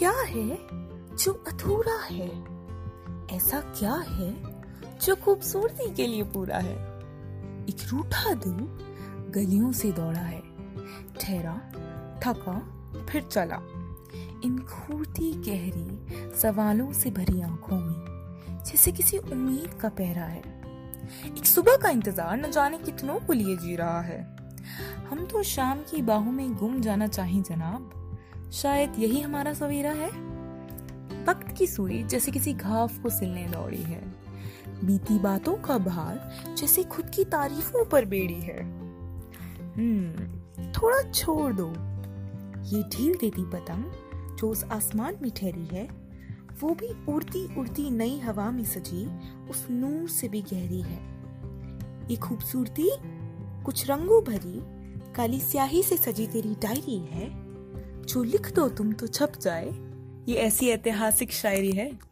क्या है जो अधूरा है? ऐसा क्या है जो खूबसूरती के लिए पूरा है? एक रूठा दिल गलियों से दौड़ा है। ठहरा, थका, फिर चला। इन घूरती गहरी सवालों से भरी आँखों में, जैसे किसी उम्मीद का पहरा है। एक सुबह का इंतज़ार न जाने कितनों को लिए जी रहा है। हम तो शाम की बाहों में गुम जाना चाहें जनाब। शायद यही हमारा सवेरा है? वक्त की सुई जैसे किसी घाव को सिलने दौड़ी है। बीती बातों का भार जैसे खुद की तारीफों पर बेड़ी है। हम्म थोड़ा छोड़ दो। ये ढील देती पतंग जो उस आसमान में ठहरी है, वो भी उड़ती उड़ती नई हवा में सजी उस नूर से भी गहरी है। ये खूबसूरती कुछ रंगों भरी, काली स्याही से सजी तेरी डायरी है। जो लिख दो तुम तो छप जाए। ये ऐसी ऐतिहासिक शायरी है।